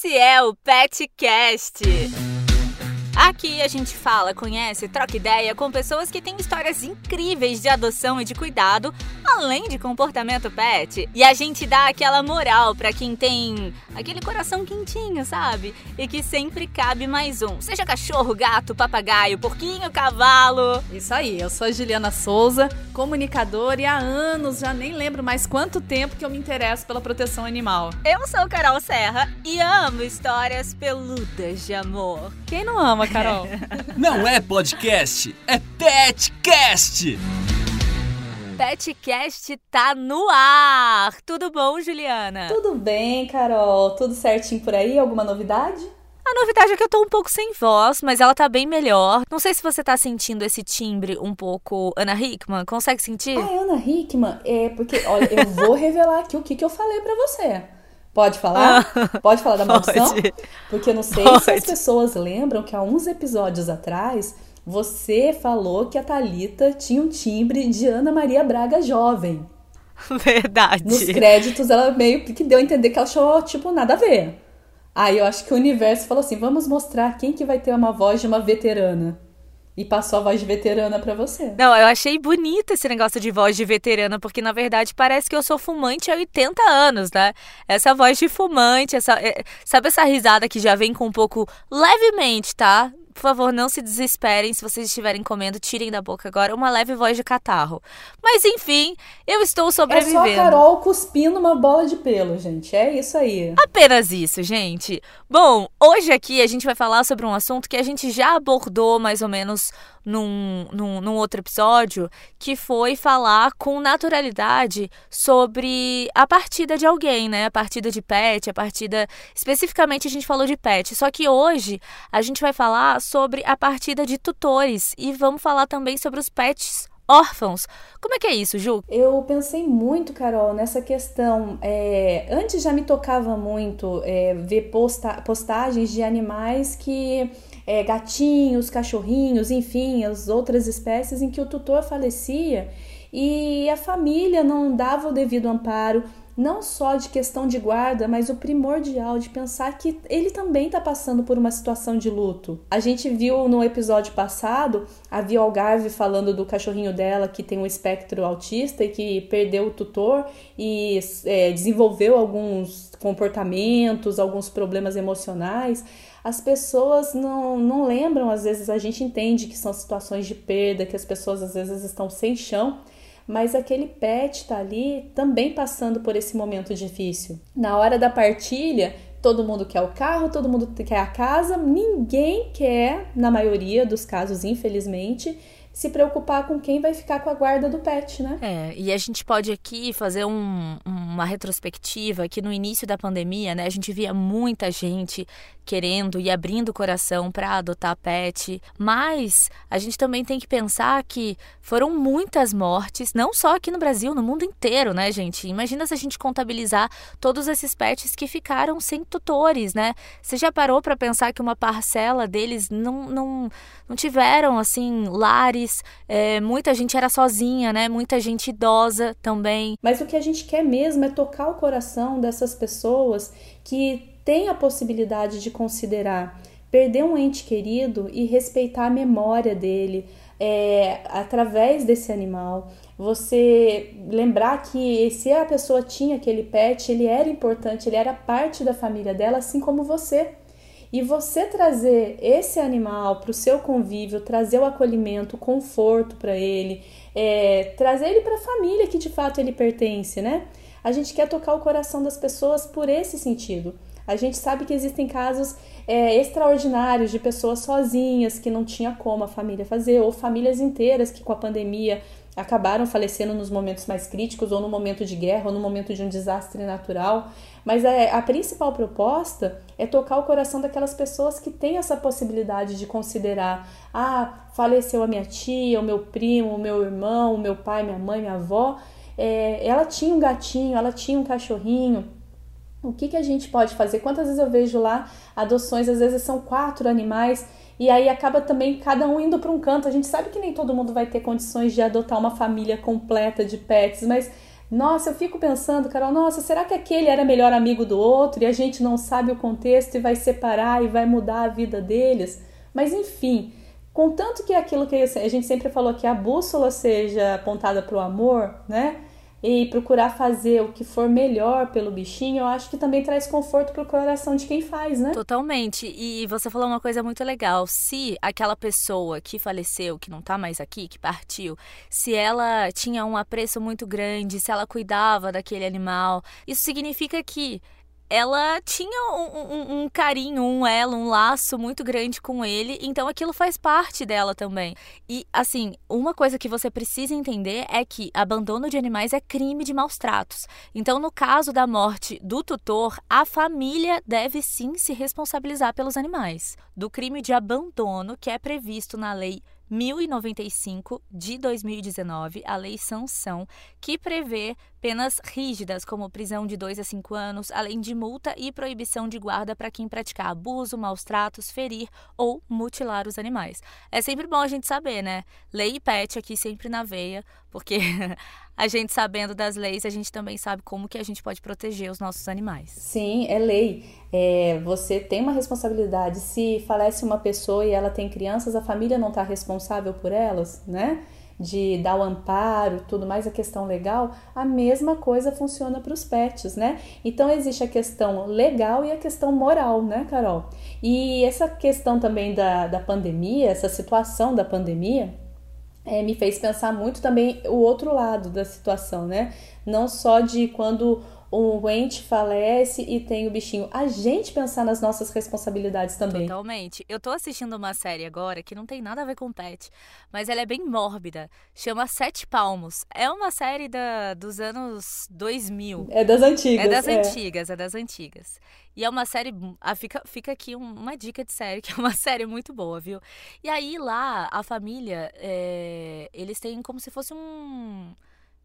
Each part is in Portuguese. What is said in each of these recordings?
Esse é o PetCast. Aqui a gente fala, conhece, troca ideia com pessoas que têm histórias incríveis de adoção e de cuidado, além de comportamento pet. E a gente dá aquela moral para quem tem aquele coração quentinho, sabe? E que sempre cabe mais um. Seja cachorro, gato, papagaio, porquinho, cavalo. Isso aí, eu sou a Juliana Souza, comunicadora e há anos, já nem lembro mais quanto tempo que eu me interesso pela proteção animal. Eu sou Carol Serra e amo histórias peludas de amor. Quem não ama, Carol? Não é podcast, é petcast! Petcast tá no ar! Tudo bom, Juliana? Tudo bem, Carol? Tudo certinho por aí? Alguma novidade? A novidade é que eu tô um pouco sem voz, mas ela tá bem melhor. Não sei se você tá sentindo esse timbre um pouco Ana Hickman. Consegue sentir? Ah, é Ana Hickman? É, porque, olha, eu vou revelar aqui o que, que eu falei para você. Pode falar? Ah, pode falar da maldição? Pode. Porque eu não sei pode. se as pessoas lembram que há uns episódios atrás você falou que a Talita tinha um timbre de Ana Maria Braga jovem. Verdade. Nos créditos ela meio que deu a entender que ela achou tipo nada a ver. Aí eu acho que o universo falou assim: "Vamos mostrar quem que vai ter uma voz de uma veterana" e passou a voz de veterana para você. Não, eu achei bonito esse negócio de voz de veterana, porque na verdade parece que eu sou fumante há 80 anos, né? Essa voz de fumante, essa, é, sabe essa risada que já vem com um pouco levemente, tá? Por favor, não se desesperem se vocês estiverem comendo, tirem da boca agora uma leve voz de catarro. Mas enfim, eu estou sobrevivendo. É só a Carol cuspindo uma bola de pelo, gente. É isso aí. Apenas isso, gente. Bom, hoje aqui a gente vai falar sobre um assunto que a gente já abordou mais ou menos num, num, num, outro episódio, que foi falar com naturalidade sobre a partida de alguém, né? A partida de pet, a partida. Especificamente a gente falou de pet. Só que hoje a gente vai falar sobre a partida de tutores e vamos falar também sobre os pets órfãos. Como é que é isso, Ju? Eu pensei muito, Carol, nessa questão. É, antes já me tocava muito é, ver posta postagens de animais que é, gatinhos, cachorrinhos, enfim, as outras espécies em que o tutor falecia e a família não dava o devido amparo, não só de questão de guarda, mas o primordial de pensar que ele também está passando por uma situação de luto. A gente viu no episódio passado a Via Algarve falando do cachorrinho dela que tem um espectro autista e que perdeu o tutor e é, desenvolveu alguns comportamentos, alguns problemas emocionais as pessoas não, não lembram, às vezes a gente entende que são situações de perda, que as pessoas às vezes estão sem chão, mas aquele pet está ali também passando por esse momento difícil. Na hora da partilha, todo mundo quer o carro, todo mundo quer a casa, ninguém quer, na maioria dos casos, infelizmente, se preocupar com quem vai ficar com a guarda do pet, né? É, e a gente pode aqui fazer um, uma retrospectiva que no início da pandemia, né, a gente via muita gente querendo e abrindo o coração para adotar pet, mas a gente também tem que pensar que foram muitas mortes, não só aqui no Brasil, no mundo inteiro, né, gente? Imagina se a gente contabilizar todos esses pets que ficaram sem tutores, né? Você já parou para pensar que uma parcela deles não, não, não tiveram, assim, lares, é, muita gente era sozinha, né? Muita gente idosa também. Mas o que a gente quer mesmo é tocar o coração dessas pessoas que tem a possibilidade de considerar perder um ente querido e respeitar a memória dele é, através desse animal. Você lembrar que se a pessoa tinha aquele pet, ele era importante, ele era parte da família dela, assim como você. E você trazer esse animal para o seu convívio, trazer o acolhimento, o conforto para ele, é, trazer ele para a família que de fato ele pertence, né? A gente quer tocar o coração das pessoas por esse sentido. A gente sabe que existem casos é, extraordinários de pessoas sozinhas que não tinha como a família fazer, ou famílias inteiras que com a pandemia acabaram falecendo nos momentos mais críticos, ou no momento de guerra, ou no momento de um desastre natural. Mas é, a principal proposta é tocar o coração daquelas pessoas que têm essa possibilidade de considerar: ah, faleceu a minha tia, o meu primo, o meu irmão, o meu pai, minha mãe, minha avó. É, ela tinha um gatinho, ela tinha um cachorrinho o que, que a gente pode fazer? Quantas vezes eu vejo lá adoções, às vezes são quatro animais, e aí acaba também cada um indo para um canto. A gente sabe que nem todo mundo vai ter condições de adotar uma família completa de pets, mas Nossa, eu fico pensando, Carol, nossa, será que aquele era melhor amigo do outro e a gente não sabe o contexto e vai separar e vai mudar a vida deles? Mas enfim, contanto que aquilo que a gente sempre falou que a bússola seja apontada para o amor, né? E procurar fazer o que for melhor pelo bichinho, eu acho que também traz conforto pro coração de quem faz, né? Totalmente. E você falou uma coisa muito legal. Se aquela pessoa que faleceu, que não tá mais aqui, que partiu, se ela tinha um apreço muito grande, se ela cuidava daquele animal, isso significa que ela tinha um, um, um, carinho, um elo, um laço muito grande com ele, então aquilo faz parte dela também. E, assim, uma coisa que você precisa entender é que abandono de animais é crime de maus tratos. Então, no caso da morte do tutor, a família deve sim se responsabilizar pelos animais. Do crime de abandono que é previsto na lei 1095 de 2019, a Lei Sanção, que prevê penas rígidas, como prisão de 2 a 5 anos, além de multa e proibição de guarda para quem praticar abuso, maus tratos, ferir ou mutilar os animais. É sempre bom a gente saber, né? Lei e pet aqui sempre na veia, porque a gente sabendo das leis, a gente também sabe como que a gente pode proteger os nossos animais. Sim, é lei. É, você tem uma responsabilidade. Se falece uma pessoa e ela tem crianças, a família não está responsável por elas, né? de dar o amparo, tudo mais a questão legal, a mesma coisa funciona para os pets, né? Então existe a questão legal e a questão moral, né, Carol? E essa questão também da, da pandemia, essa situação da pandemia, é, me fez pensar muito também o outro lado da situação, né? Não só de quando um ente falece e tem o bichinho. A gente pensar nas nossas responsabilidades também. Totalmente. Eu tô assistindo uma série agora que não tem nada a ver com pet, mas ela é bem mórbida. Chama Sete Palmos. É uma série da, dos anos 2000. É das antigas. É das é. antigas, é das antigas. E é uma série. Ah, fica, fica aqui uma dica de série, que é uma série muito boa, viu? E aí lá, a família, é, eles têm como se fosse um.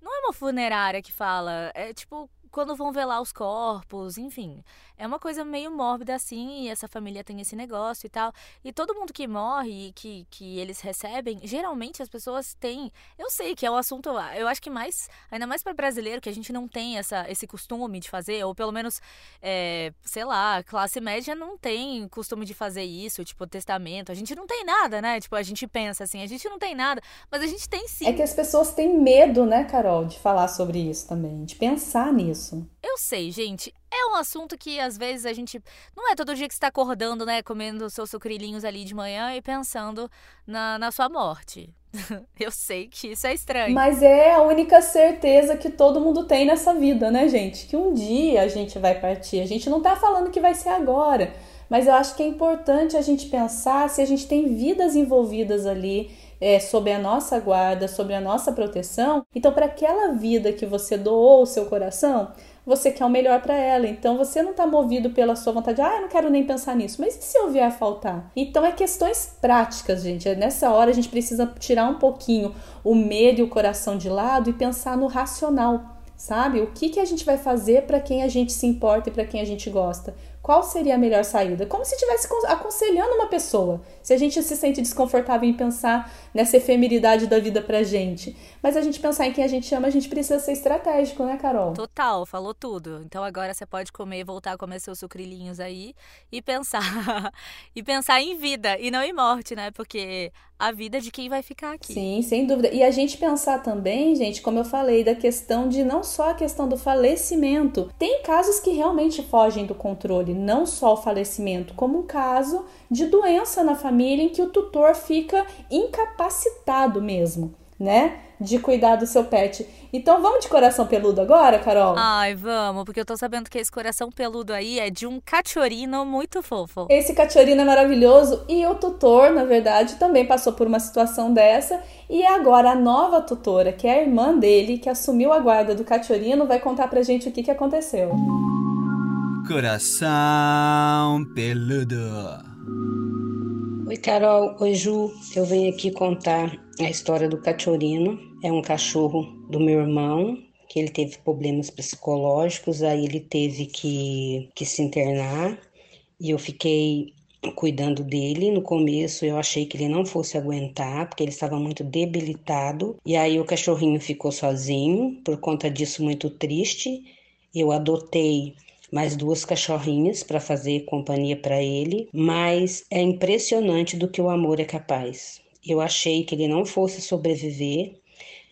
Não é uma funerária que fala, é tipo quando vão velar os corpos, enfim. É uma coisa meio mórbida assim, e essa família tem esse negócio e tal. E todo mundo que morre e que, que eles recebem, geralmente as pessoas têm. Eu sei que é um assunto, eu acho que mais, ainda mais para brasileiro, que a gente não tem essa, esse costume de fazer, ou pelo menos, é, sei lá, classe média não tem costume de fazer isso, tipo, testamento. A gente não tem nada, né? Tipo, a gente pensa assim, a gente não tem nada, mas a gente tem sim. É que as pessoas têm medo, né, Carol, de falar sobre isso também, de pensar nisso. Eu sei, gente. É um assunto que às vezes a gente. Não é todo dia que você está acordando, né? Comendo seus sucrilhinhos ali de manhã e pensando na, na sua morte. Eu sei que isso é estranho. Mas é a única certeza que todo mundo tem nessa vida, né, gente? Que um dia a gente vai partir. A gente não tá falando que vai ser agora. Mas eu acho que é importante a gente pensar se a gente tem vidas envolvidas ali é, sob a nossa guarda, sob a nossa proteção. Então, para aquela vida que você doou o seu coração, você quer o melhor para ela. Então você não está movido pela sua vontade, ah, eu não quero nem pensar nisso. Mas e se eu vier a faltar? Então é questões práticas, gente. É nessa hora a gente precisa tirar um pouquinho o medo e o coração de lado e pensar no racional, sabe? O que, que a gente vai fazer para quem a gente se importa e para quem a gente gosta? qual seria a melhor saída? Como se estivesse aconselhando uma pessoa. Se a gente se sente desconfortável em pensar nessa efemeridade da vida pra gente. Mas a gente pensar em quem a gente ama, a gente precisa ser estratégico, né, Carol? Total, falou tudo. Então agora você pode comer, voltar a comer seus sucrilhinhos aí e pensar. e pensar em vida e não em morte, né? Porque a vida de quem vai ficar aqui. Sim, sem dúvida. E a gente pensar também, gente, como eu falei, da questão de não só a questão do falecimento. Tem casos que realmente fogem do controle, não só o falecimento, como um caso de doença na família em que o tutor fica incapacitado mesmo, né? De cuidar do seu pet. Então vamos de coração peludo agora, Carol? Ai, vamos, porque eu tô sabendo que esse coração peludo aí é de um cachorino muito fofo. Esse cachorino é maravilhoso e o tutor, na verdade, também passou por uma situação dessa e agora a nova tutora, que é a irmã dele, que assumiu a guarda do cachorino, vai contar pra gente o que, que aconteceu. Coração peludo. Oi, Carol. Oi, Ju. Eu venho aqui contar a história do cachorino. É um cachorro do meu irmão, que ele teve problemas psicológicos, aí ele teve que, que se internar. E eu fiquei cuidando dele. No começo eu achei que ele não fosse aguentar, porque ele estava muito debilitado. E aí o cachorrinho ficou sozinho, por conta disso muito triste. Eu adotei mais duas cachorrinhas para fazer companhia para ele, mas é impressionante do que o amor é capaz. Eu achei que ele não fosse sobreviver.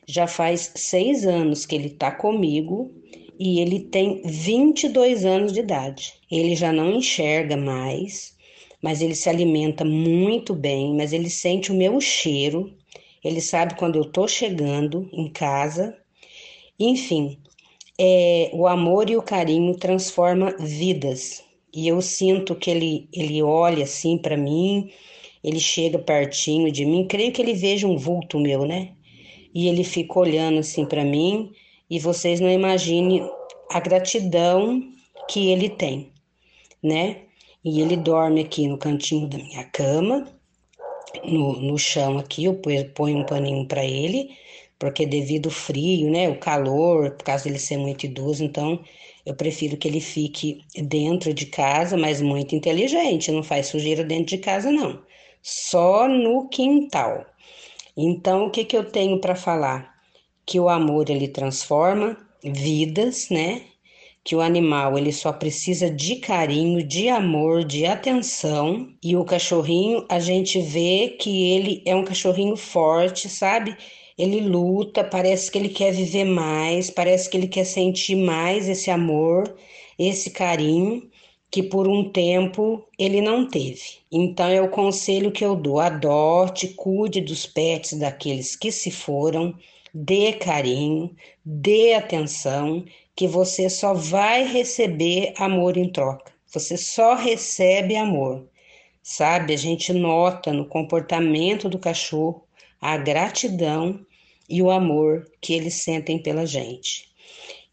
Já faz seis anos que ele está comigo e ele tem 22 anos de idade. Ele já não enxerga mais, mas ele se alimenta muito bem, mas ele sente o meu cheiro, ele sabe quando eu tô chegando em casa. Enfim, é, o amor e o carinho transforma vidas. E eu sinto que ele, ele olha assim para mim, ele chega pertinho de mim, creio que ele veja um vulto meu, né? E ele fica olhando assim para mim e vocês não imaginem a gratidão que ele tem, né? E ele dorme aqui no cantinho da minha cama, no, no chão aqui, eu ponho um paninho para ele, porque devido ao frio, né, o calor, por causa dele ser muito idoso, então eu prefiro que ele fique dentro de casa, mas muito inteligente, não faz sujeira dentro de casa não, só no quintal. Então o que que eu tenho para falar? que o amor ele transforma vidas, né? Que o animal ele só precisa de carinho, de amor, de atenção. E o cachorrinho, a gente vê que ele é um cachorrinho forte, sabe? Ele luta, parece que ele quer viver mais, parece que ele quer sentir mais esse amor, esse carinho que por um tempo ele não teve. Então é o conselho que eu dou: adote, cuide dos pets daqueles que se foram dê carinho, dê atenção, que você só vai receber amor em troca. Você só recebe amor. Sabe? A gente nota no comportamento do cachorro a gratidão e o amor que eles sentem pela gente.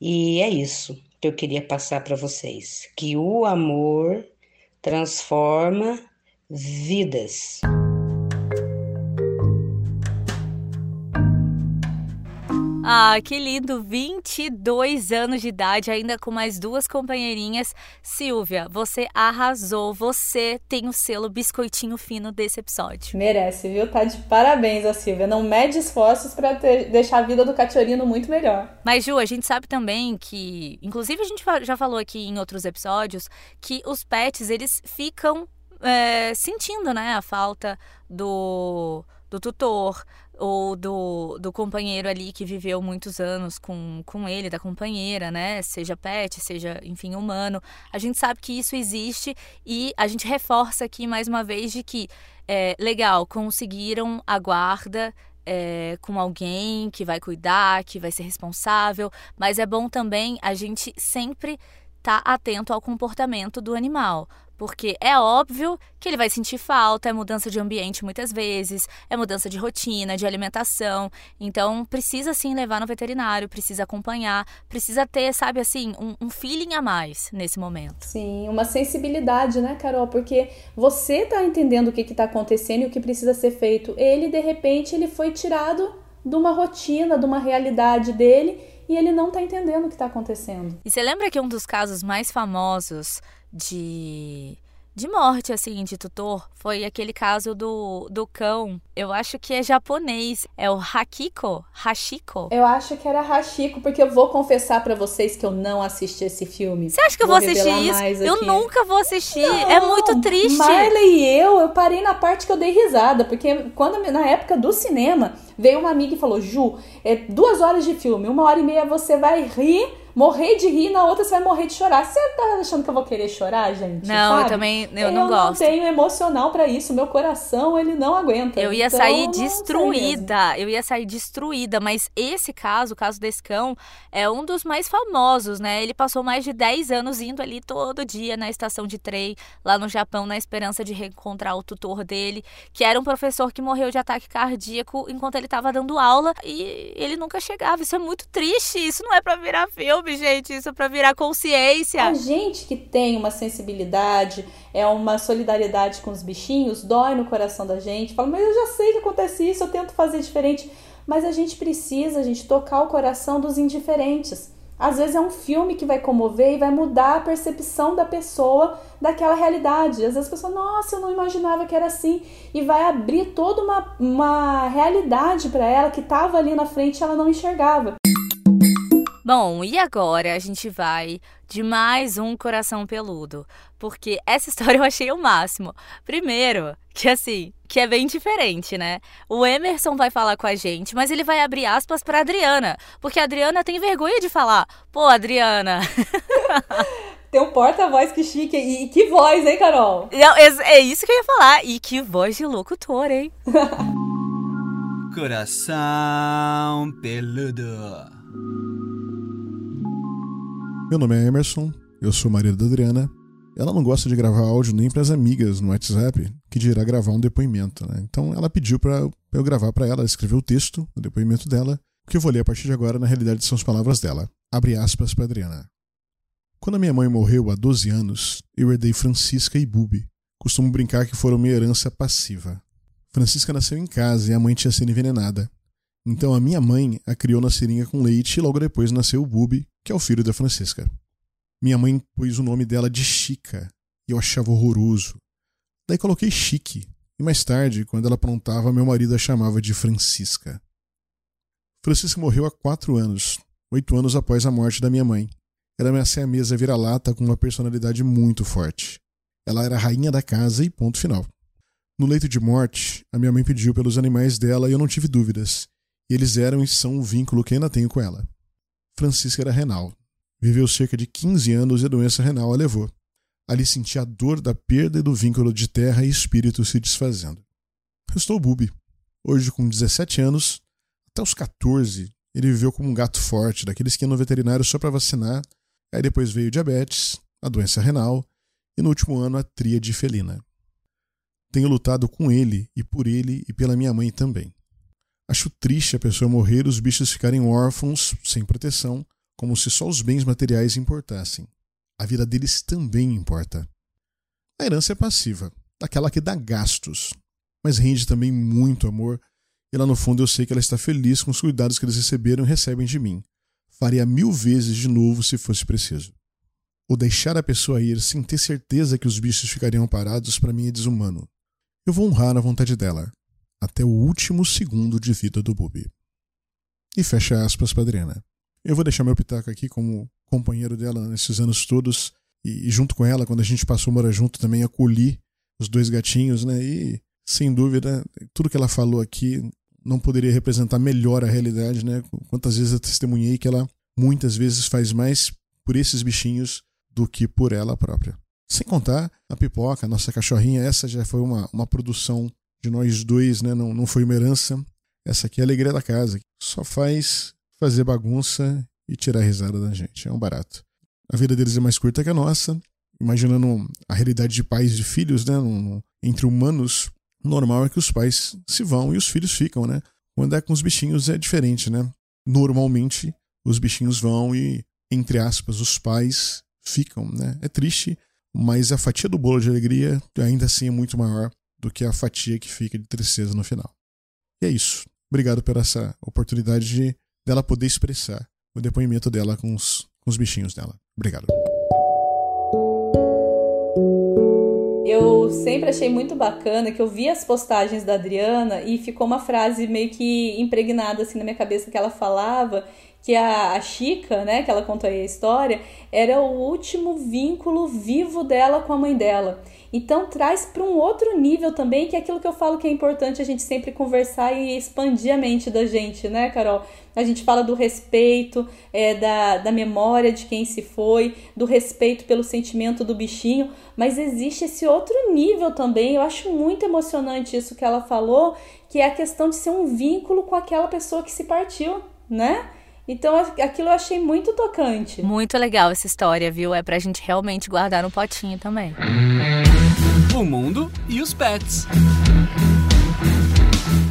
E é isso que eu queria passar para vocês, que o amor transforma vidas. Ah, que lindo! 22 anos de idade, ainda com mais duas companheirinhas. Silvia, você arrasou. Você tem o selo biscoitinho fino desse episódio. Merece, viu? Tá de parabéns a Silvia. Não mede esforços para deixar a vida do Cachorino muito melhor. Mas, Ju, a gente sabe também que, inclusive a gente já falou aqui em outros episódios, que os pets, eles ficam é, sentindo, né, a falta do, do tutor, ou do, do companheiro ali que viveu muitos anos com, com ele, da companheira, né? Seja pet, seja, enfim, humano. A gente sabe que isso existe e a gente reforça aqui mais uma vez de que, é, legal, conseguiram a guarda é, com alguém que vai cuidar, que vai ser responsável, mas é bom também a gente sempre estar tá atento ao comportamento do animal, porque é óbvio que ele vai sentir falta, é mudança de ambiente muitas vezes, é mudança de rotina, de alimentação. Então, precisa sim levar no veterinário, precisa acompanhar, precisa ter, sabe assim, um, um feeling a mais nesse momento. Sim, uma sensibilidade, né, Carol? Porque você tá entendendo o que está acontecendo e o que precisa ser feito. Ele, de repente, ele foi tirado de uma rotina, de uma realidade dele e ele não está entendendo o que está acontecendo. E você lembra que um dos casos mais famosos de de morte, assim, de tutor, foi aquele caso do, do cão. Eu acho que é japonês. É o Hakiko? Hashiko? Eu acho que era Hashiko, porque eu vou confessar para vocês que eu não assisti esse filme. Você acha que eu vou assistir isso? Eu nunca vou assistir. Não, é muito triste. Marley e eu, eu parei na parte que eu dei risada, porque quando na época do cinema, veio uma amiga e falou: Ju, é duas horas de filme, uma hora e meia você vai rir morrer de rir, na outra você vai morrer de chorar. Você tá achando que eu vou querer chorar, gente? Não, sabe? eu também eu, eu não gosto. Eu não tenho emocional para isso. Meu coração, ele não aguenta. Eu ia então, sair destruída. Eu ia sair destruída. Mas esse caso, o caso desse cão, é um dos mais famosos, né? Ele passou mais de 10 anos indo ali todo dia na estação de trem, lá no Japão, na esperança de reencontrar o tutor dele, que era um professor que morreu de ataque cardíaco enquanto ele estava dando aula e ele nunca chegava. Isso é muito triste. Isso não é para virar filme gente? Isso para virar consciência. A gente que tem uma sensibilidade, é uma solidariedade com os bichinhos, dói no coração da gente. Fala, mas eu já sei que acontece isso, eu tento fazer diferente. Mas a gente precisa, a gente, tocar o coração dos indiferentes. Às vezes é um filme que vai comover e vai mudar a percepção da pessoa daquela realidade. Às vezes a pessoa, nossa, eu não imaginava que era assim. E vai abrir toda uma, uma realidade para ela que estava ali na frente e ela não enxergava. Bom, e agora a gente vai de mais um coração peludo, porque essa história eu achei o máximo. Primeiro, que assim, que é bem diferente, né? O Emerson vai falar com a gente, mas ele vai abrir aspas para Adriana, porque a Adriana tem vergonha de falar. Pô, Adriana. Tem um porta-voz que chique. E que voz, hein, Carol? Não, é isso que eu ia falar. E que voz de locutor, hein? Coração peludo. Meu nome é Emerson, eu sou marido da Adriana. Ela não gosta de gravar áudio nem para as amigas no WhatsApp, que dirá gravar um depoimento. Né? Então ela pediu para eu gravar para ela, escrever o texto do depoimento dela, que eu vou ler a partir de agora, na realidade são as palavras dela. Abre aspas para Adriana. Quando a minha mãe morreu há 12 anos, eu herdei Francisca e Bubi. Costumo brincar que foram minha herança passiva. Francisca nasceu em casa e a mãe tinha sido envenenada. Então a minha mãe a criou na seringa com leite e logo depois nasceu o Bubi, que é o filho da Francisca. Minha mãe pôs o nome dela de Chica e eu achava horroroso. Daí coloquei Chique e mais tarde, quando ela aprontava, meu marido a chamava de Francisca. Francisca morreu há quatro anos, oito anos após a morte da minha mãe. Era minha mesa vira-lata com uma personalidade muito forte. Ela era a rainha da casa e ponto final. No leito de morte, a minha mãe pediu pelos animais dela e eu não tive dúvidas. E eles eram e são o vínculo que ainda tenho com ela. Francisca era renal. Viveu cerca de 15 anos e a doença renal a levou. Ali senti a dor da perda e do vínculo de terra e espírito se desfazendo. Restou Bubi. Hoje, com 17 anos, até os 14, ele viveu como um gato forte, daqueles que iam no veterinário só para vacinar. Aí depois veio diabetes, a doença renal e no último ano a tríade felina. Tenho lutado com ele e por ele e pela minha mãe também. Acho triste a pessoa morrer e os bichos ficarem órfãos, sem proteção, como se só os bens materiais importassem. A vida deles também importa. A herança é passiva, daquela que dá gastos, mas rende também muito amor, e lá no fundo eu sei que ela está feliz com os cuidados que eles receberam e recebem de mim. Faria mil vezes de novo se fosse preciso. O deixar a pessoa ir sem ter certeza que os bichos ficariam parados para mim é desumano. Eu vou honrar a vontade dela, até o último segundo de vida do Bubi. E fecha aspas para Adriana. Eu vou deixar meu pitaco aqui como companheiro dela nesses anos todos e, junto com ela, quando a gente passou a morar junto, também acolhi os dois gatinhos, né? E sem dúvida, tudo que ela falou aqui não poderia representar melhor a realidade, né? Quantas vezes eu testemunhei que ela muitas vezes faz mais por esses bichinhos do que por ela própria. Sem contar a pipoca, a nossa cachorrinha, essa já foi uma, uma produção de nós dois, né? Não, não foi uma herança. Essa aqui é a alegria da casa. Só faz fazer bagunça e tirar risada da gente. É um barato. A vida deles é mais curta que a nossa. Imaginando a realidade de pais e filhos, né? Entre humanos, normal é que os pais se vão e os filhos ficam, né? Quando é com os bichinhos é diferente, né? Normalmente os bichinhos vão e, entre aspas, os pais ficam, né? É triste, mas a fatia do bolo de alegria ainda assim é muito maior do que a fatia que fica de tristeza no final. E é isso. Obrigado por essa oportunidade de dela poder expressar o depoimento dela com os, com os bichinhos dela. Obrigado. Eu sempre achei muito bacana que eu vi as postagens da Adriana e ficou uma frase meio que impregnada assim na minha cabeça que ela falava que a, a Chica, né, que ela contou aí a história, era o último vínculo vivo dela com a mãe dela. Então traz para um outro nível também, que é aquilo que eu falo que é importante a gente sempre conversar e expandir a mente da gente, né, Carol? A gente fala do respeito, é, da, da memória de quem se foi, do respeito pelo sentimento do bichinho, mas existe esse outro nível também. Eu acho muito emocionante isso que ela falou, que é a questão de ser um vínculo com aquela pessoa que se partiu, né? Então aquilo eu achei muito tocante. Muito legal essa história, viu? É pra gente realmente guardar no potinho também. O mundo e os pets.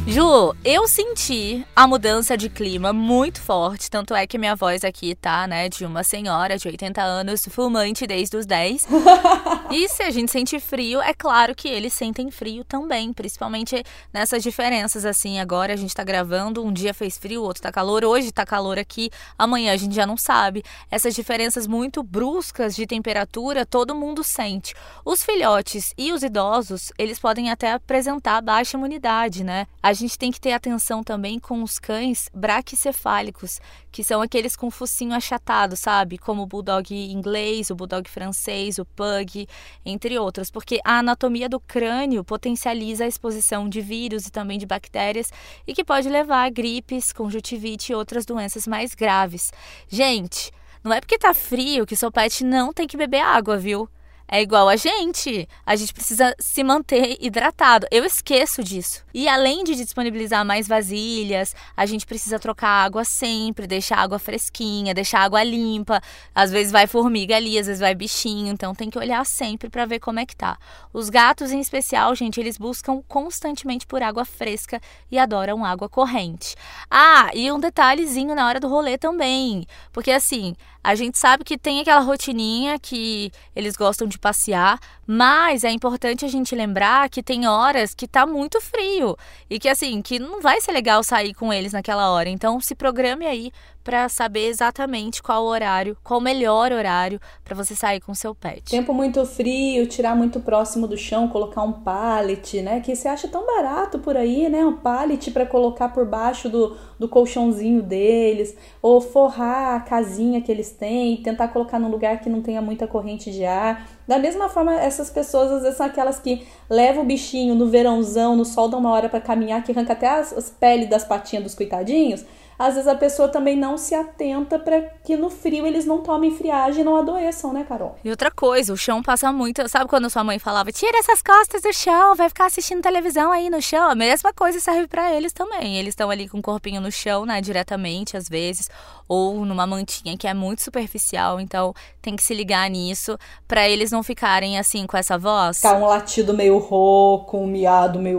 Ju, eu senti a mudança de clima muito forte, tanto é que minha voz aqui tá, né, de uma senhora de 80 anos, fumante desde os 10. E se a gente sente frio, é claro que eles sentem frio também, principalmente nessas diferenças assim. Agora a gente tá gravando, um dia fez frio, outro tá calor, hoje tá calor aqui, amanhã a gente já não sabe. Essas diferenças muito bruscas de temperatura, todo mundo sente. Os filhotes e os idosos, eles podem até apresentar baixa imunidade, né? A gente tem que ter atenção também com os cães braquicefálicos, que são aqueles com focinho achatado, sabe? Como o bulldog inglês, o bulldog francês, o pug, entre outros, porque a anatomia do crânio potencializa a exposição de vírus e também de bactérias e que pode levar a gripes, conjuntivite e outras doenças mais graves. Gente, não é porque tá frio que seu pet não tem que beber água, viu? É igual a gente. A gente precisa se manter hidratado. Eu esqueço disso. E além de disponibilizar mais vasilhas, a gente precisa trocar água sempre, deixar água fresquinha, deixar água limpa. Às vezes vai formiga ali, às vezes vai bichinho, então tem que olhar sempre para ver como é que tá. Os gatos em especial, gente, eles buscam constantemente por água fresca e adoram água corrente. Ah, e um detalhezinho na hora do rolê também, porque assim, a gente sabe que tem aquela rotininha que eles gostam de passear, mas é importante a gente lembrar que tem horas que tá muito frio e que assim, que não vai ser legal sair com eles naquela hora. Então se programe aí para saber exatamente qual horário, qual o melhor horário para você sair com seu pet. Tempo muito frio, tirar muito próximo do chão, colocar um pallet, né? Que você acha tão barato por aí, né? Um pallet para colocar por baixo do, do colchãozinho deles, ou forrar a casinha que eles têm, tentar colocar num lugar que não tenha muita corrente de ar. Da mesma forma, essas pessoas às vezes são aquelas que levam o bichinho no verãozão, no sol, dá uma hora para caminhar, que arranca até as, as peles das patinhas dos coitadinhos às vezes a pessoa também não se atenta para que no frio eles não tomem friagem e não adoeçam, né, Carol? E outra coisa, o chão passa muito. Sabe quando sua mãe falava, tira essas costas do chão, vai ficar assistindo televisão aí no chão? A mesma coisa serve para eles também. Eles estão ali com o corpinho no chão, né, diretamente, às vezes, ou numa mantinha que é muito superficial. Então tem que se ligar nisso para eles não ficarem assim com essa voz. Tá um latido meio rouco, um miado meio.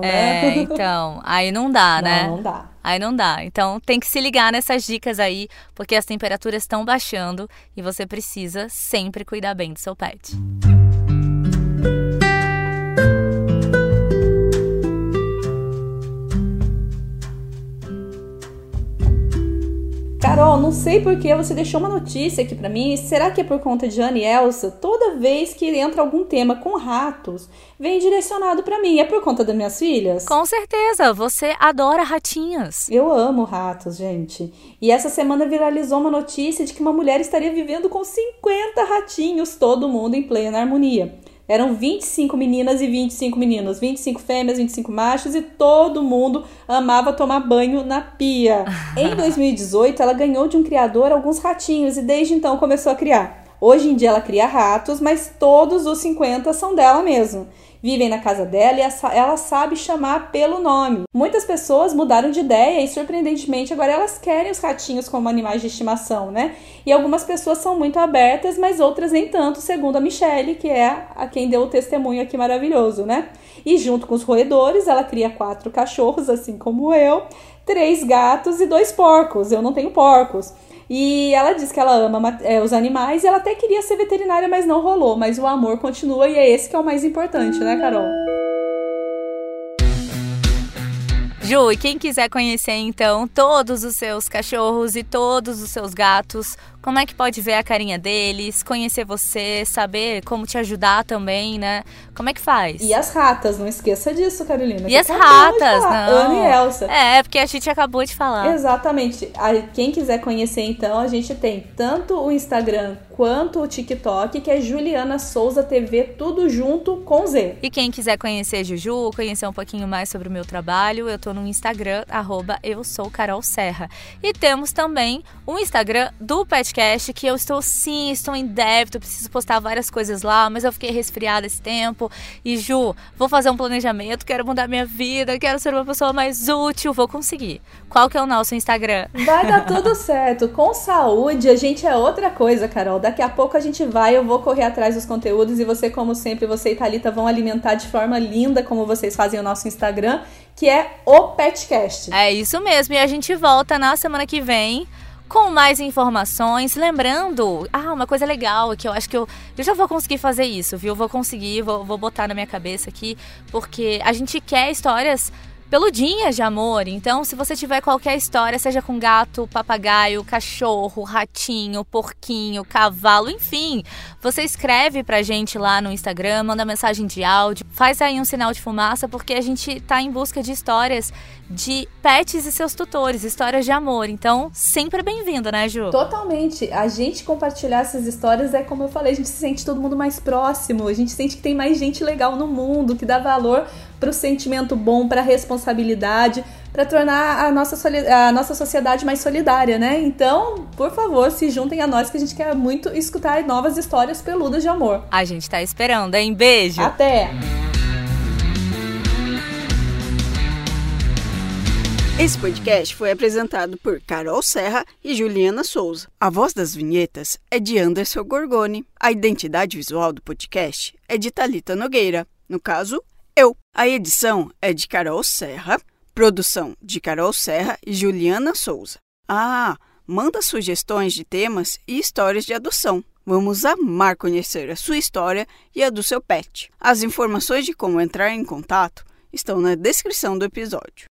Né? É, então. Aí não dá, não, né? Não dá. Aí não dá. Então tem que se ligar nessas dicas aí, porque as temperaturas estão baixando e você precisa sempre cuidar bem do seu pet. Carol, não sei por que você deixou uma notícia aqui para mim. Será que é por conta de Ana e Elsa? Toda vez que entra algum tema com ratos, vem direcionado para mim. É por conta das minhas filhas? Com certeza, você adora ratinhos. Eu amo ratos, gente. E essa semana viralizou uma notícia de que uma mulher estaria vivendo com 50 ratinhos, todo mundo em plena harmonia. Eram 25 meninas e 25 meninos, 25 fêmeas, 25 machos e todo mundo amava tomar banho na pia. em 2018, ela ganhou de um criador alguns ratinhos e desde então começou a criar. Hoje em dia ela cria ratos, mas todos os 50 são dela mesmo vivem na casa dela e ela sabe chamar pelo nome. Muitas pessoas mudaram de ideia e, surpreendentemente, agora elas querem os ratinhos como animais de estimação, né? E algumas pessoas são muito abertas, mas outras nem tanto, segundo a Michelle, que é a quem deu o testemunho aqui maravilhoso, né? E junto com os roedores, ela cria quatro cachorros, assim como eu, três gatos e dois porcos. Eu não tenho porcos. E ela diz que ela ama é, os animais e ela até queria ser veterinária, mas não rolou. Mas o amor continua e é esse que é o mais importante, né, Carol? Ju, e quem quiser conhecer então todos os seus cachorros e todos os seus gatos, como é que pode ver a carinha deles, conhecer você, saber como te ajudar também, né? Como é que faz? E as ratas, não esqueça disso, Carolina. E as ratas, não. Ana e Elsa. É, porque a gente acabou de falar. Exatamente. Quem quiser conhecer, então, a gente tem tanto o Instagram quanto o TikTok, que é Juliana Souza TV, tudo junto com Z. E quem quiser conhecer Juju, conhecer um pouquinho mais sobre o meu trabalho, eu tô no Instagram, arroba eu sou Carol Serra. E temos também o Instagram do Pet podcast que eu estou sim, estou em débito, preciso postar várias coisas lá, mas eu fiquei resfriada esse tempo. E Ju, vou fazer um planejamento, quero mudar minha vida, quero ser uma pessoa mais útil, vou conseguir. Qual que é o nosso Instagram? Vai dar tudo certo. Com saúde, a gente é outra coisa, Carol. Daqui a pouco a gente vai, eu vou correr atrás dos conteúdos e você, como sempre, você e Thalita vão alimentar de forma linda, como vocês fazem o nosso Instagram, que é o Petcast. É isso mesmo. E a gente volta na semana que vem com mais informações. Lembrando, ah, uma coisa legal que eu acho que eu, eu já vou conseguir fazer isso, viu? Vou conseguir, vou, vou botar na minha cabeça aqui, porque a gente quer histórias peludinhas de amor. Então, se você tiver qualquer história, seja com gato, papagaio, cachorro, ratinho, porquinho, cavalo, enfim, você escreve pra gente lá no Instagram, manda mensagem de áudio, faz aí um sinal de fumaça, porque a gente tá em busca de histórias de pets e seus tutores, histórias de amor. Então, sempre bem-vindo, né, Ju? Totalmente. A gente compartilhar essas histórias é como eu falei, a gente se sente todo mundo mais próximo, a gente sente que tem mais gente legal no mundo, que dá valor para o sentimento bom, para a responsabilidade, para tornar a nossa, a nossa sociedade mais solidária, né? Então, por favor, se juntem a nós que a gente quer muito escutar novas histórias peludas de amor. A gente tá esperando, hein? Beijo! Até! Esse podcast foi apresentado por Carol Serra e Juliana Souza. A voz das vinhetas é de Anderson Gorgoni. A identidade visual do podcast é de Talita Nogueira. No caso, eu. A edição é de Carol Serra, produção de Carol Serra e Juliana Souza. Ah, manda sugestões de temas e histórias de adoção. Vamos amar conhecer a sua história e a do seu pet. As informações de como entrar em contato estão na descrição do episódio.